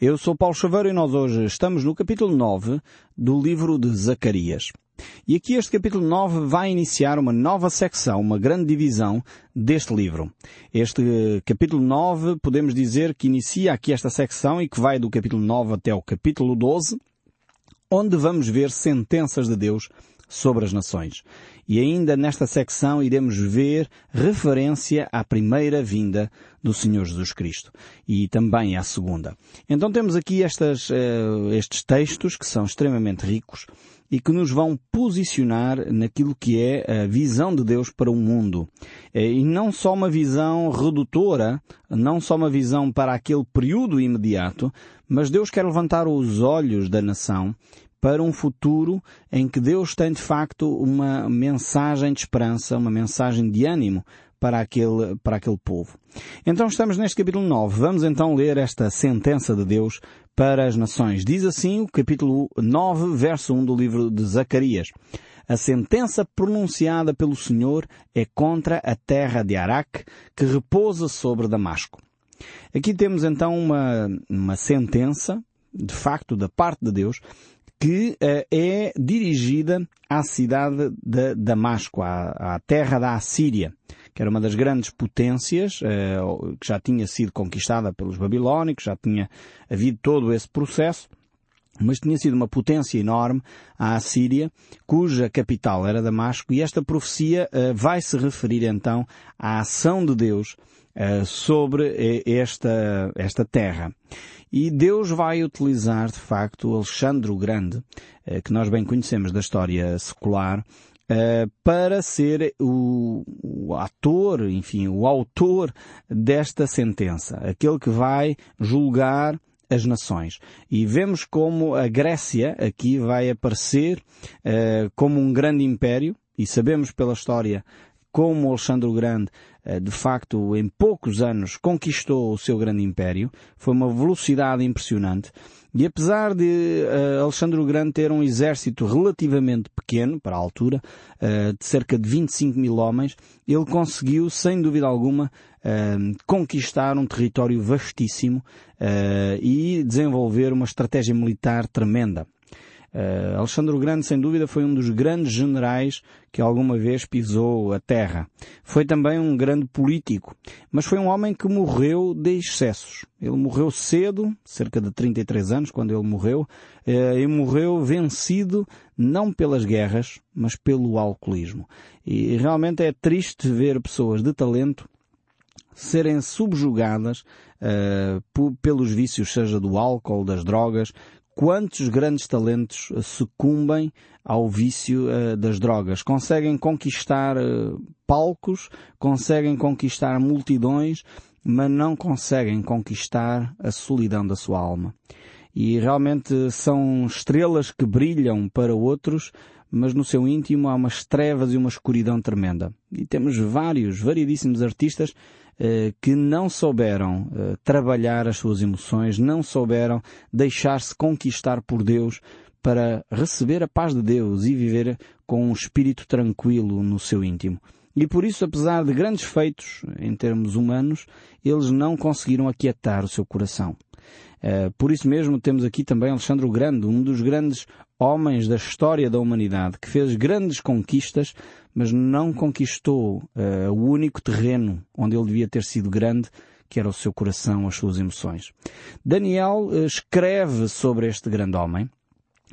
Eu sou Paulo Chaveiro e nós hoje estamos no capítulo 9 do livro de Zacarias. E aqui este capítulo 9 vai iniciar uma nova secção, uma grande divisão deste livro. Este capítulo 9 podemos dizer que inicia aqui esta secção e que vai do capítulo 9 até o capítulo 12, onde vamos ver sentenças de Deus sobre as nações. E ainda nesta secção iremos ver referência à primeira vinda do Senhor Jesus Cristo e também à segunda. Então temos aqui estas, uh, estes textos que são extremamente ricos e que nos vão posicionar naquilo que é a visão de Deus para o mundo. Eh, e não só uma visão redutora, não só uma visão para aquele período imediato, mas Deus quer levantar os olhos da nação para um futuro em que Deus tem de facto uma mensagem de esperança, uma mensagem de ânimo para aquele, para aquele povo. Então estamos neste capítulo 9. Vamos então ler esta sentença de Deus para as nações. Diz assim o capítulo 9, verso 1 do livro de Zacarias. A sentença pronunciada pelo Senhor é contra a terra de Araque, que repousa sobre Damasco. Aqui temos então uma, uma sentença, de facto, da parte de Deus, que uh, é dirigida à cidade de Damasco, à, à, terra da Assíria, que era uma das grandes potências, uh, que já tinha sido conquistada pelos babilónicos, já tinha havido todo esse processo, mas tinha sido uma potência enorme, a Assíria, cuja capital era Damasco, e esta profecia uh, vai se referir então à ação de Deus sobre esta, esta terra. E Deus vai utilizar, de facto, Alexandre o Grande, eh, que nós bem conhecemos da história secular, eh, para ser o, o, ator, enfim, o autor desta sentença, aquele que vai julgar as nações. E vemos como a Grécia aqui vai aparecer uh, como um grande império, e sabemos pela história como Alexandre o Grande eh, de facto, em poucos anos conquistou o seu grande império. Foi uma velocidade impressionante. E apesar de uh, Alexandre o Grande ter um exército relativamente pequeno, para a altura, uh, de cerca de 25 mil homens, ele conseguiu, sem dúvida alguma, conquistar um território vastíssimo e desenvolver uma estratégia militar tremenda. Uh, Alexandre o Grande, sem dúvida, foi um dos grandes generais que alguma vez pisou a terra. Foi também um grande político, mas foi um homem que morreu de excessos. Ele morreu cedo, cerca de 33 anos, quando ele morreu, uh, e morreu vencido não pelas guerras, mas pelo alcoolismo. E realmente é triste ver pessoas de talento serem subjugadas uh, pelos vícios, seja do álcool, das drogas, quantos grandes talentos sucumbem ao vício uh, das drogas. Conseguem conquistar uh, palcos, conseguem conquistar multidões, mas não conseguem conquistar a solidão da sua alma. E realmente são estrelas que brilham para outros, mas no seu íntimo há umas trevas e uma escuridão tremenda. E temos vários, variedíssimos artistas eh, que não souberam eh, trabalhar as suas emoções, não souberam deixar-se conquistar por Deus para receber a paz de Deus e viver com um espírito tranquilo no seu íntimo. E por isso, apesar de grandes feitos em termos humanos, eles não conseguiram aquietar o seu coração. Uh, por isso mesmo temos aqui também Alexandre o Grande, um dos grandes homens da história da humanidade, que fez grandes conquistas, mas não conquistou uh, o único terreno onde ele devia ter sido grande, que era o seu coração, as suas emoções. Daniel uh, escreve sobre este grande homem,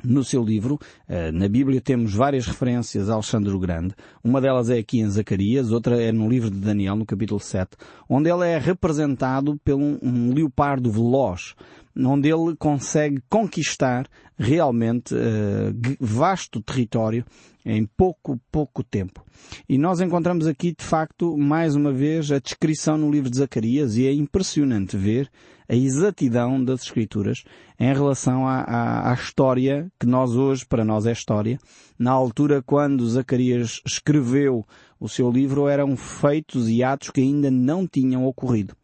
no seu livro. Eh, na Bíblia temos várias referências a Alexandre o Grande. Uma delas é aqui em Zacarias, outra é no livro de Daniel, no capítulo 7, onde ele é representado por um, um leopardo veloz onde ele consegue conquistar realmente uh, vasto território em pouco, pouco tempo. E nós encontramos aqui, de facto, mais uma vez, a descrição no livro de Zacarias e é impressionante ver a exatidão das Escrituras em relação à, à, à, história que nós hoje, para nós é história. Na altura, quando Zacarias escreveu o seu livro, eram feitos e atos que ainda não tinham ocorrido.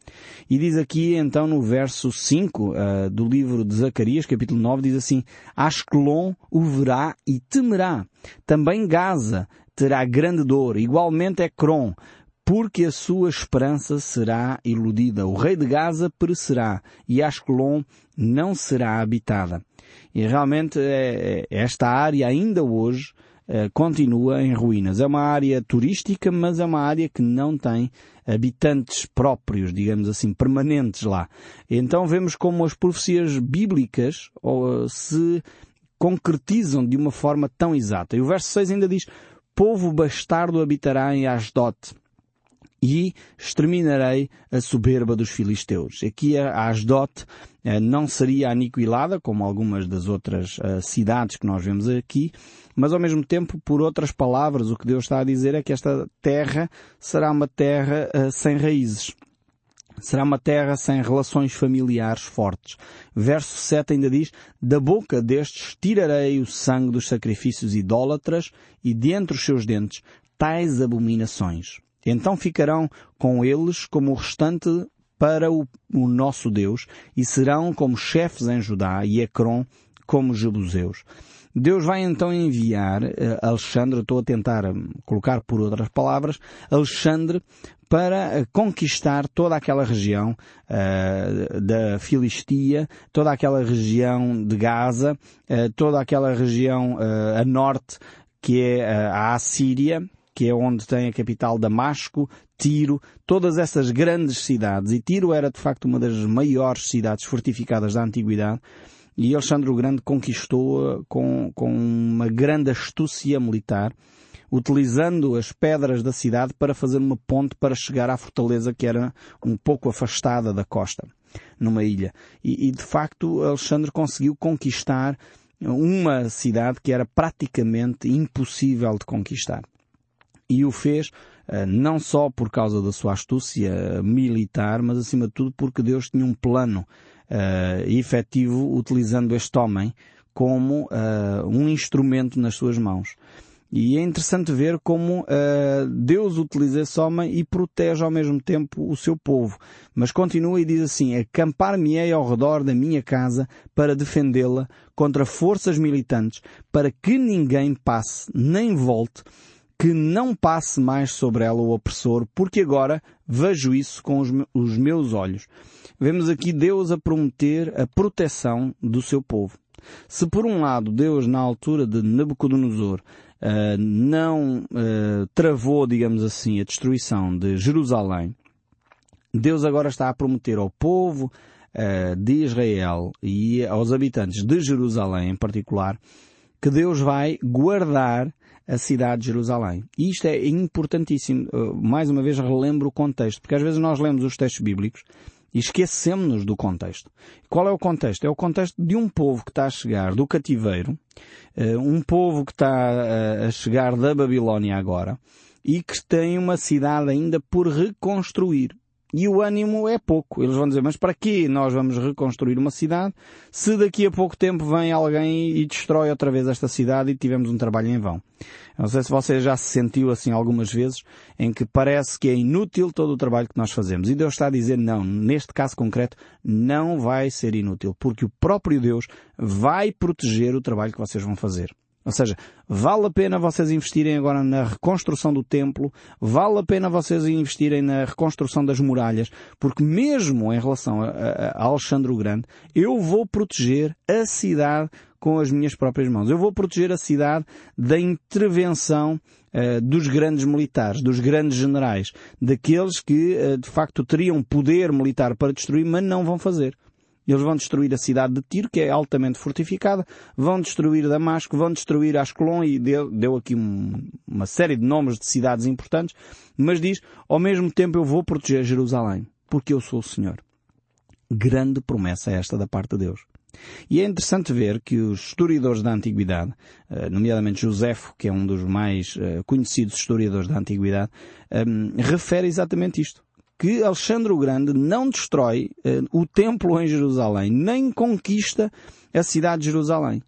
E diz aqui, então, no verso 5 uh, eh, do livro de Zacarias, capítulo 9, diz assim, Ascalon o verá e temerá. Também Gaza terá grande dor, igualmente Ecrom, porque a sua esperança será iludida. O rei de Gaza perecerá e Ascalon não será habitada. E realmente é, é, esta área ainda hoje eh, continua em ruínas. É uma área turística, mas é uma área que não tem habitantes próprios, digamos assim, permanentes lá. Então vemos como as profecias bíblicas se concretizam de uma forma tão exata. E o verso 6 ainda diz, povo bastardo habitará em Asdod e exterminarei a soberba dos filisteus. Aqui a Asdod eh, não seria aniquilada, como algumas das outras uh, cidades que nós vemos aqui, mas ao mesmo tempo, por outras palavras, o que Deus está a dizer é que esta terra será uma terra uh, sem raízes. Será uma terra sem relações familiares fortes. Verso 7 ainda diz, da boca destes tirarei o sangue dos sacrifícios idólatras e de entre os seus dentes tais abominações. Então ficarão com eles como o restante para o, o nosso Deus e serão como chefes em Judá e Ecrom como jebuseus. Deus vai então enviar uh, Alexandre, estou a tentar hum, colocar por outras palavras, Alexandre para uh, conquistar toda aquela região uh, da Filistia, toda aquela região de Gaza, toda aquela região a norte que é a Assíria, que é onde tem a capital Damasco, Tiro, todas essas grandes cidades. E Tiro era de facto uma das maiores cidades fortificadas da antiguidade e Alexandre o Grande conquistou-a com, com uma grande astúcia militar, utilizando as pedras da cidade para fazer uma ponte para chegar à fortaleza que era um pouco afastada da costa, numa ilha. E, e de facto Alexandre conseguiu conquistar uma cidade que era praticamente impossível de conquistar. E o fez não só por causa da sua astúcia militar, mas acima de tudo porque Deus tinha um plano uh, efetivo utilizando este homem como uh, um instrumento nas suas mãos. E é interessante ver como uh, Deus utiliza esse homem e protege ao mesmo tempo o seu povo. Mas continua e diz assim, acampar-me-ei ao redor da minha casa para defendê-la contra forças militantes, para que ninguém passe nem volte, que não passe mais sobre ela o opressor, porque agora vejo isso com os, meus olhos vemos aqui Deus a prometer a proteção do seu povo. Se por um lado Deus, na altura de Nabucodonosor, uh, não uh, travou, digamos assim, a destruição de Jerusalém, Deus agora está a prometer ao povo uh, de Israel e aos habitantes de Jerusalém em particular, que Deus vai guardar a cidade de Jerusalém. E isto é importantíssimo. mais uma vez relembro o contexto, porque às vezes nós lemos os textos bíblicos e esquecemos-nos do contexto. Qual é o contexto? É o contexto de um povo que está a chegar do cativeiro, eh, um povo que está eh, a chegar da Babilónia agora, e que tem uma cidade ainda por reconstruir. E o ânimo é pouco. Eles vão dizer, mas para que nós vamos reconstruir uma cidade se daqui a pouco tempo vem alguém e destrói outra vez esta cidade e tivemos um trabalho em vão? Não sei se você já se sentiu assim algumas vezes em que parece que é inútil todo o trabalho que nós fazemos. E Deus está a dizer não, neste caso concreto, não vai ser inútil, porque o próprio Deus vai proteger o trabalho que vocês vão fazer. Ou seja, vale a pena vocês investirem agora na reconstrução do templo, vale a pena vocês investirem na reconstrução das muralhas, porque mesmo em relação a, a, a Alexandre o Grande, eu vou proteger a cidade com as minhas próprias mãos. Eu vou proteger a cidade da intervenção uh, dos grandes militares, dos grandes generais, daqueles que uh, de facto teriam poder militar para destruir, mas não vão fazer. Eles vão destruir a cidade de Tiro, que é altamente fortificada, vão destruir Damasco, vão destruir Ascalon e deu, deu aqui um, uma série de nomes de cidades importantes, mas diz, ao mesmo tempo eu vou proteger Jerusalém, porque eu sou o Senhor. Grande promessa esta da parte de Deus. E é interessante ver que os historiadores da Antiguidade, eh, nomeadamente Josefo, que é um dos mais eh, conhecidos historiadores da Antiguidade, ehm, refere exatamente isto que Alexandre o Grande não destrói uh, o templo em Jerusalém, nem conquista a cidade de Jerusalém.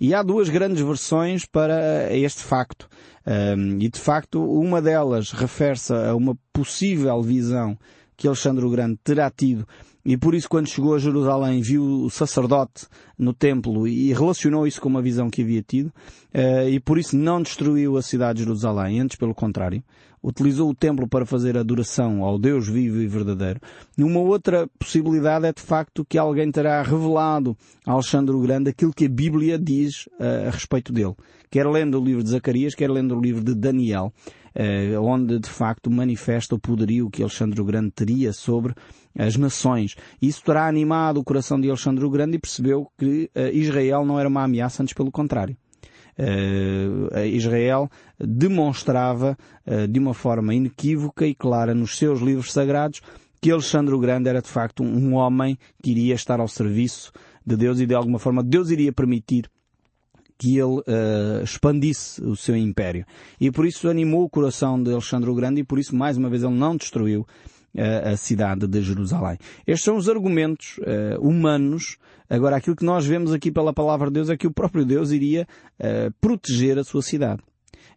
E há duas grandes versões para este facto. Um, e de facto, uma delas refere-se a uma possível visão que Alexandre o Grande terá tido e por isso quando chegou a Jerusalém viu o sacerdote no templo e relacionou isso com uma visão que havia tido uh, e por isso não destruiu a cidade de Jerusalém, antes pelo contrário utilizou o templo para fazer adoração ao Deus vivo e verdadeiro. Uma outra possibilidade é de facto que alguém terá revelado a Alexandre o Grande aquilo que a Bíblia diz uh, a respeito dele. Quer lendo o livro de Zacarias, quer lendo o livro de Daniel, uh, onde de facto manifesta o poderio que Alexandre o Grande teria sobre as nações. Isso terá animado o coração de Alexandre o Grande e percebeu que uh, Israel não era uma ameaça, antes pelo contrário. Uh, Israel demonstrava de uma forma inequívoca e clara nos seus livros sagrados que Alexandre o Grande era de facto um homem que iria estar ao serviço de Deus e de alguma forma Deus iria permitir que ele uh, expandisse o seu império. E por isso animou o coração de Alexandre o Grande e por isso mais uma vez ele não destruiu a cidade de Jerusalém. Estes são os argumentos uh, humanos. Agora, aquilo que nós vemos aqui pela palavra de Deus é que o próprio Deus iria uh, proteger a sua cidade.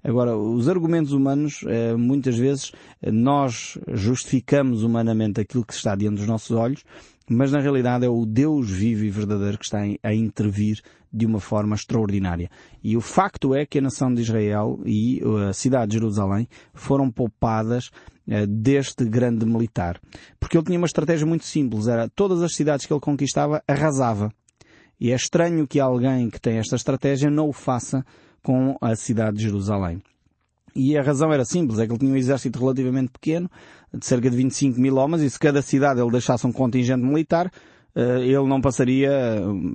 Agora, os argumentos humanos, uh, muitas vezes, nós justificamos humanamente aquilo que está diante dos nossos olhos, mas na realidade é o Deus vivo e verdadeiro que está a intervir de uma forma extraordinária. E o facto é que a nação de Israel e a cidade de Jerusalém foram poupadas deste grande militar. Porque ele tinha uma estratégia muito simples, era todas as cidades que ele conquistava arrasava. E é estranho que alguém que tem esta estratégia não o faça com a cidade de Jerusalém. E a razão era simples, é que ele tinha um exército relativamente pequeno, de cerca de 25 mil homens, e se cada cidade ele deixasse um contingente militar, eh, ele não passaria,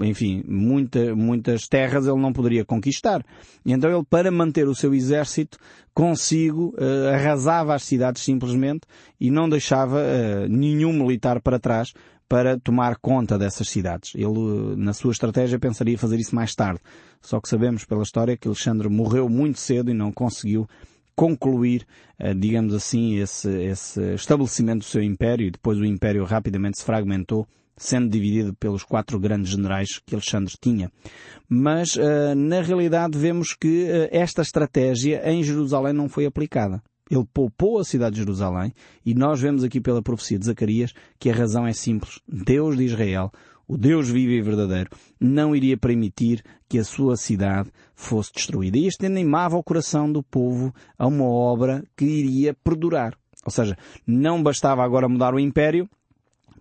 enfim, muita, muitas terras ele não poderia conquistar. Então ele, para manter o seu exército consigo, eh, arrasava as cidades simplesmente e não deixava eh, nenhum militar para trás para tomar conta dessas cidades. Ele, na sua estratégia, pensaria fazer isso mais tarde. Só que sabemos pela história que Alexandre morreu muito cedo e não conseguiu concluir, digamos assim, esse, esse estabelecimento do seu império e depois o império rapidamente se fragmentou sendo dividido pelos quatro grandes generais que Alexandre tinha. Mas, uh, na realidade, vemos que uh, esta estratégia em Jerusalém não foi aplicada. Ele poupou a cidade de Jerusalém e nós vemos aqui pela profecia de Zacarias que a razão é simples. Deus de Israel, o Deus vivo e verdadeiro, não iria permitir que a sua cidade fosse destruída. E isto animava o coração do povo a uma obra que iria perdurar. Ou seja, não bastava agora mudar o império,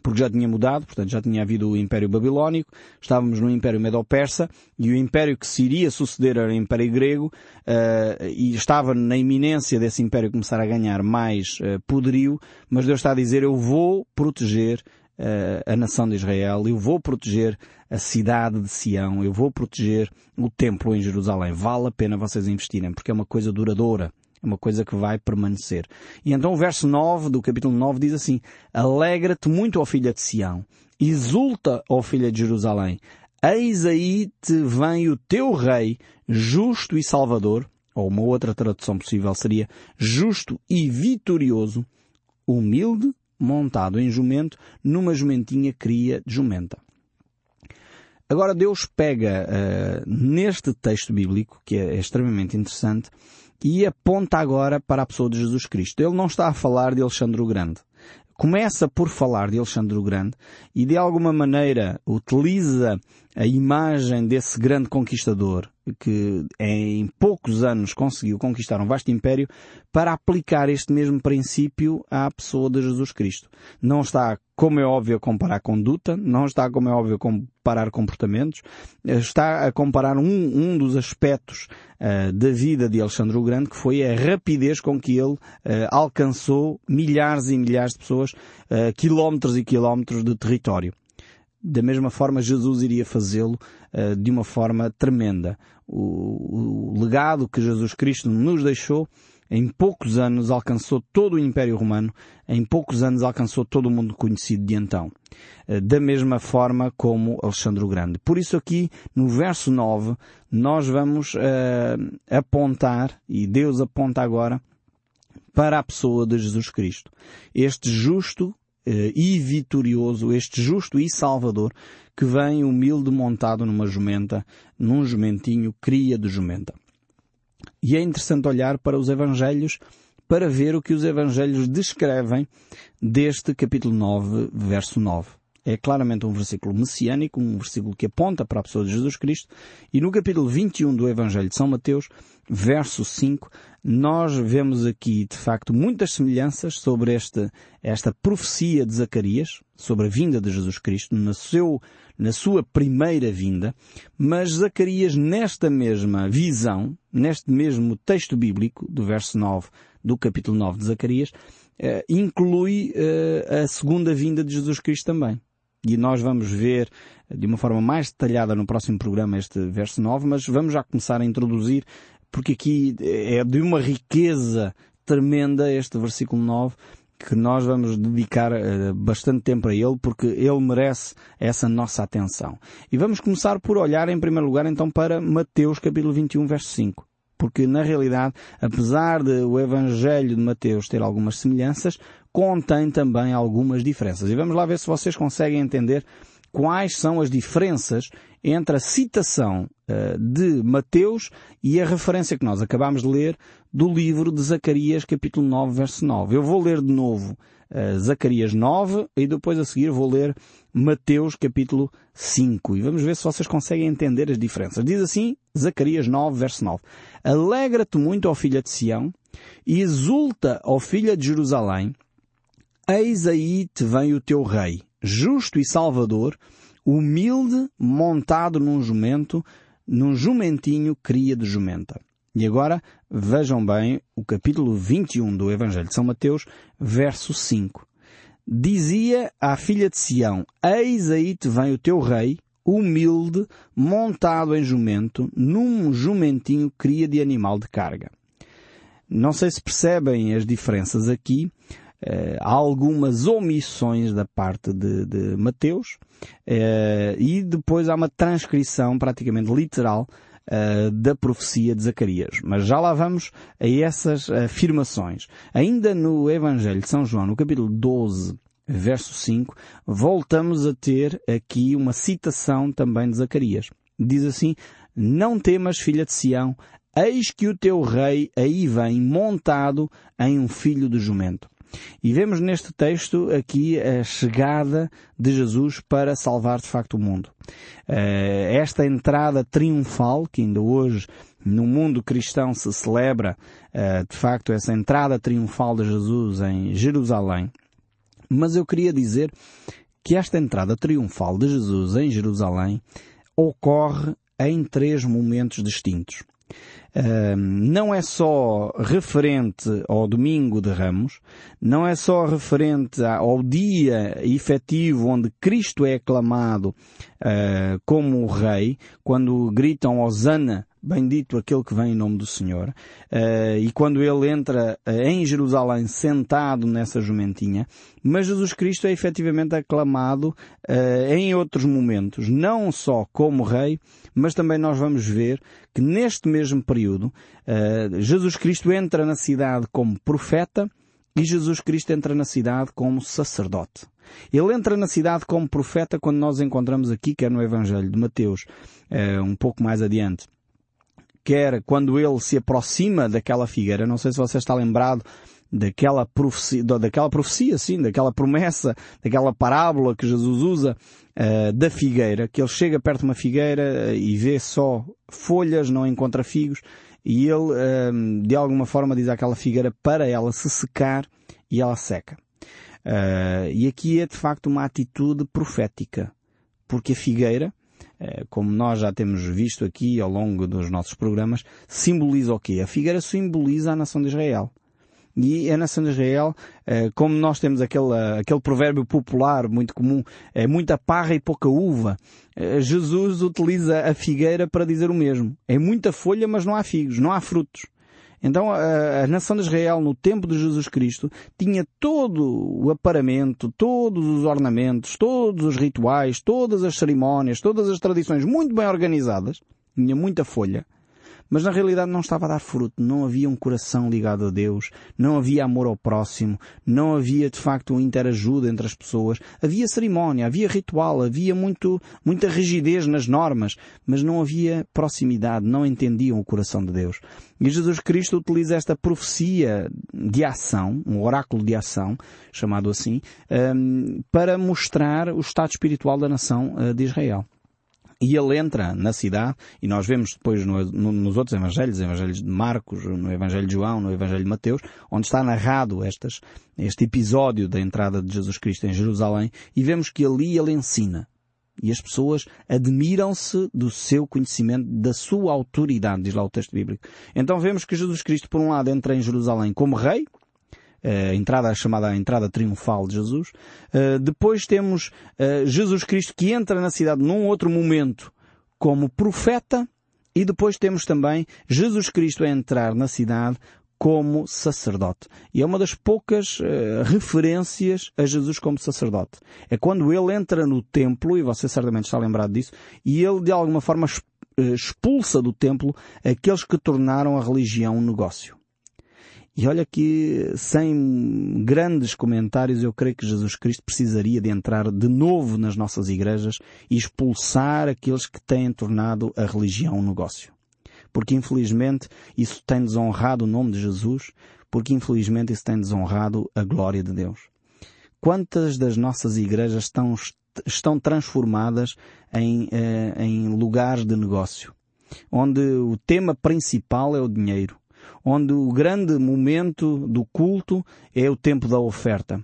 porque já tinha mudado, portanto já tinha havido o Império Babilónico, estávamos no Império Medo-Persa e o Império que se iria suceder era o Império Grego uh, e estava na iminência desse Império começar a ganhar mais uh, poderio, mas Deus está a dizer eu vou proteger uh, a nação de Israel, eu vou proteger a cidade de Sião, eu vou proteger o templo em Jerusalém. Vale a pena vocês investirem porque é uma coisa duradoura. É uma coisa que vai permanecer. E então o verso 9 do capítulo 9 diz assim, Alegra-te muito, ó filha de Sião, exulta, ó filha de Jerusalém, eis aí te vem o teu rei, justo e salvador, ou uma outra tradução possível seria justo e vitorioso, humilde, montado em jumento, numa jumentinha cria de jumenta. Agora Deus pega uh, neste texto bíblico, que é, é extremamente interessante, e aponta agora para a pessoa de Jesus Cristo. Ele não está a falar de Alexandre o Grande. Começa por falar de Alexandre o Grande e de alguma maneira utiliza a imagem desse grande conquistador que em poucos anos conseguiu conquistar um vasto império para aplicar este mesmo princípio à pessoa de Jesus Cristo. Não está, como é óbvio, a comparar conduta, não está, como é óbvio, a comparar comportamentos, está a comparar um, um dos aspectos uh, da vida de Alexandre o Grande, que foi a rapidez com que ele uh, alcançou milhares e milhares de pessoas, uh, quilómetros e quilómetros de território. Da mesma forma, Jesus iria fazê-lo uh, de uma forma tremenda. O, o, legado que Jesus Cristo nos deixou, em poucos anos alcançou todo o Império Romano, em poucos anos alcançou todo o mundo conhecido de então. Uh, da mesma forma como Alexandre o Grande. Por isso aqui, no verso 9, nós vamos uh, apontar, e Deus aponta agora, para a pessoa de Jesus Cristo. Este justo e vitorioso, este justo e salvador, que vem humilde montado numa jumenta, num jumentinho cria de jumenta. E é interessante olhar para os Evangelhos para ver o que os Evangelhos descrevem deste capítulo 9, verso 9. é claramente um versículo messiânico, um versículo que aponta para a pessoa de Jesus Cristo. E no capítulo 21 do Evangelho de São Mateus, verso 5, nós vemos aqui, de facto, muitas semelhanças sobre esta, esta profecia de Zacarias, sobre a vinda de Jesus Cristo, no seu, na sua primeira vinda, mas Zacarias, nesta mesma visão, neste mesmo texto bíblico, do verso 9 do capítulo 9 de Zacarias, eh, inclui eh, a segunda vinda de Jesus Cristo também. E nós vamos ver de uma forma mais detalhada no próximo programa este verso 9, mas vamos já começar a introduzir, porque aqui é de uma riqueza tremenda este versículo 9, que nós vamos dedicar uh, bastante tempo a ele, porque ele merece essa nossa atenção. E vamos começar por olhar em primeiro lugar então para Mateus capítulo 21 verso 5 porque na realidade, apesar de o Evangelho de Mateus ter algumas semelhanças, contém também algumas diferenças. E vamos lá ver se vocês conseguem entender quais são as diferenças entre a citação uh, de Mateus e a referência que nós acabamos de ler do livro de Zacarias, capítulo 9, verso 9. Eu vou ler de novo uh, Zacarias 9 e depois a seguir vou ler Mateus capítulo 5. E vamos ver se vocês conseguem entender as diferenças. Diz assim, Zacarias 9, verso 9. Alegra-te muito, ó filha de Sião, e exulta, ó filha de Jerusalém. Eis aí te vem o teu rei, justo e salvador, humilde, montado num jumento, num jumentinho cria de jumenta. E agora, vejam bem o capítulo 21 do Evangelho de São Mateus, verso 5 dizia à filha de Sião, eis aí te vem o teu rei, humilde, montado em jumento, num jumentinho cria de animal de carga. Não sei se percebem as diferenças aqui. Há algumas omissões da parte de, de Mateus uh, e depois há uma transcrição praticamente literal uh, da profecia de Zacarias. Mas já lá vamos a essas afirmações. Ainda no Evangelho de São João, no capítulo 12, verso 5, voltamos a ter aqui uma citação também de Zacarias. Diz assim, Não temas, filha de Sião, eis que o teu rei aí vem montado em um filho de jumento. E vemos neste texto aqui a chegada de Jesus para salvar de facto o mundo. Eh, esta entrada triunfal, que ainda hoje no mundo cristão se celebra, eh, de facto, essa entrada triunfal de Jesus em Jerusalém. Mas eu queria dizer que esta entrada triunfal de Jesus em Jerusalém ocorre em três momentos distintos não é só referente ao domingo de Ramos, não é só referente ao dia efetivo onde Cristo é aclamado uh, como Rei, quando gritam Osana bendito aquele que vem em nome do Senhor. Uh, e quando ele entra uh, em Jerusalém sentado nessa jumentinha, mas Jesus Cristo é efetivamente aclamado uh, em outros momentos, não só como rei, mas também nós vamos ver que neste mesmo período, Jesus Cristo entra na cidade como profeta e Jesus Cristo entra na cidade como sacerdote. Ele entra na cidade como profeta quando nós encontramos aqui, que é no Evangelho de Mateus, um pouco mais adiante quer quando ele se aproxima daquela figueira, não sei se você está lembrado daquela profecia, daquela profecia, sim, daquela promessa, daquela parábola que Jesus usa uh, da figueira, que ele chega perto de uma figueira e vê só folhas, não encontra figos, e ele, uh, de alguma forma, diz àquela figueira para ela se secar e ela seca. Uh, e aqui é de facto uma atitude profética, porque a figueira, eh, como nós já temos visto aqui ao longo dos nossos programas, simboliza o quê? A figueira simboliza a nação de Israel. E a nação de Israel, eh, como nós temos aquele, aquele provérbio popular muito comum, é muita parra e pouca uva, eh, Jesus utiliza a figueira para dizer o mesmo. É muita folha, mas não há figos, não há frutos. Então a, a, nação de Israel no tempo de Jesus Cristo tinha todo o aparamento, todos os ornamentos, todos os rituais, todas as cerimónias, todas as tradições muito bem organizadas, tinha muita folha, mas na realidade não estava a dar fruto, não havia um coração ligado a Deus, não havia amor ao próximo, não havia de facto uma interajuda entre as pessoas, havia cerimónia, havia ritual, havia muito, muita rigidez nas normas, mas não havia proximidade, não entendiam o coração de Deus. E Jesus Cristo utiliza esta profecia de ação, um oráculo de ação, chamado assim, um, para mostrar o estado espiritual da nação uh, de Israel. E ele entra na cidade, e nós vemos depois no, no, nos outros evangelhos, evangelhos de Marcos, no evangelho de João, no evangelho de Mateus, onde está narrado estas, este episódio da entrada de Jesus Cristo em Jerusalém, e vemos que ali ele ensina. E as pessoas admiram-se do seu conhecimento, da sua autoridade, diz lá o texto bíblico. Então vemos que Jesus Cristo, por um lado, entra em Jerusalém como rei, a entrada a chamada entrada triunfal de Jesus. Uh, depois temos uh, Jesus Cristo que entra na cidade num outro momento como profeta e depois temos também Jesus Cristo a entrar na cidade como sacerdote. E é uma das poucas uh, referências a Jesus como sacerdote. É quando ele entra no templo, e você certamente está lembrado disso, e ele de alguma forma expulsa do templo aqueles que tornaram a religião um negócio. E olha que, sem grandes comentários, eu creio que Jesus Cristo precisaria de entrar de novo nas nossas igrejas e expulsar aqueles que têm tornado a religião um negócio. Porque infelizmente isso tem desonrado o nome de Jesus, porque infelizmente isso tem desonrado a glória de Deus. Quantas das nossas igrejas estão, estão transformadas em, eh, em lugares de negócio? Onde o tema principal é o dinheiro onde o grande momento do culto é o tempo da oferta.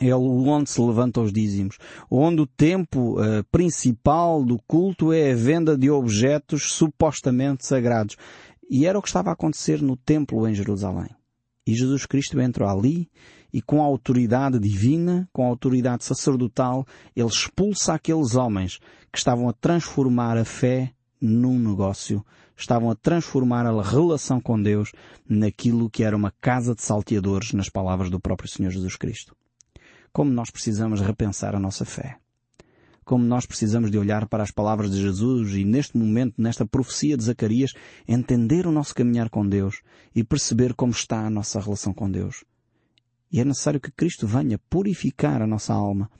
É onde se levantam os dízimos. Onde o tempo uh, principal do culto é a venda de objetos supostamente sagrados. E era o que estava a acontecer no templo em Jerusalém. E Jesus Cristo entrou ali e com a autoridade divina, com a autoridade sacerdotal, ele expulsa aqueles homens que estavam a transformar a fé num negócio estavam a transformar a relação com Deus naquilo que era uma casa de salteadores nas palavras do próprio Senhor Jesus Cristo. Como nós precisamos repensar a nossa fé. Como nós precisamos de olhar para as palavras de Jesus e neste momento, nesta profecia de Zacarias, entender o nosso caminhar com Deus e perceber como está a nossa relação com Deus. E é necessário que Cristo venha purificar a nossa alma,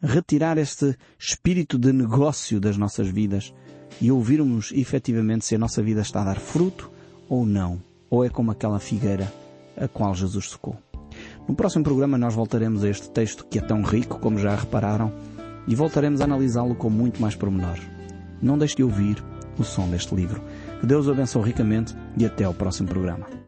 retirar este espírito de negócio das nossas vidas e ouvirmos efetivamente se a nossa vida está a dar fruto ou não, ou é como aquela figueira a qual Jesus secou. No próximo programa nós voltaremos a este texto que é tão rico, como já repararam, e voltaremos a analisá-lo com muito mais pormenor. Não deixe de ouvir o som deste livro. Que Deus o abençoe ricamente e até ao próximo programa.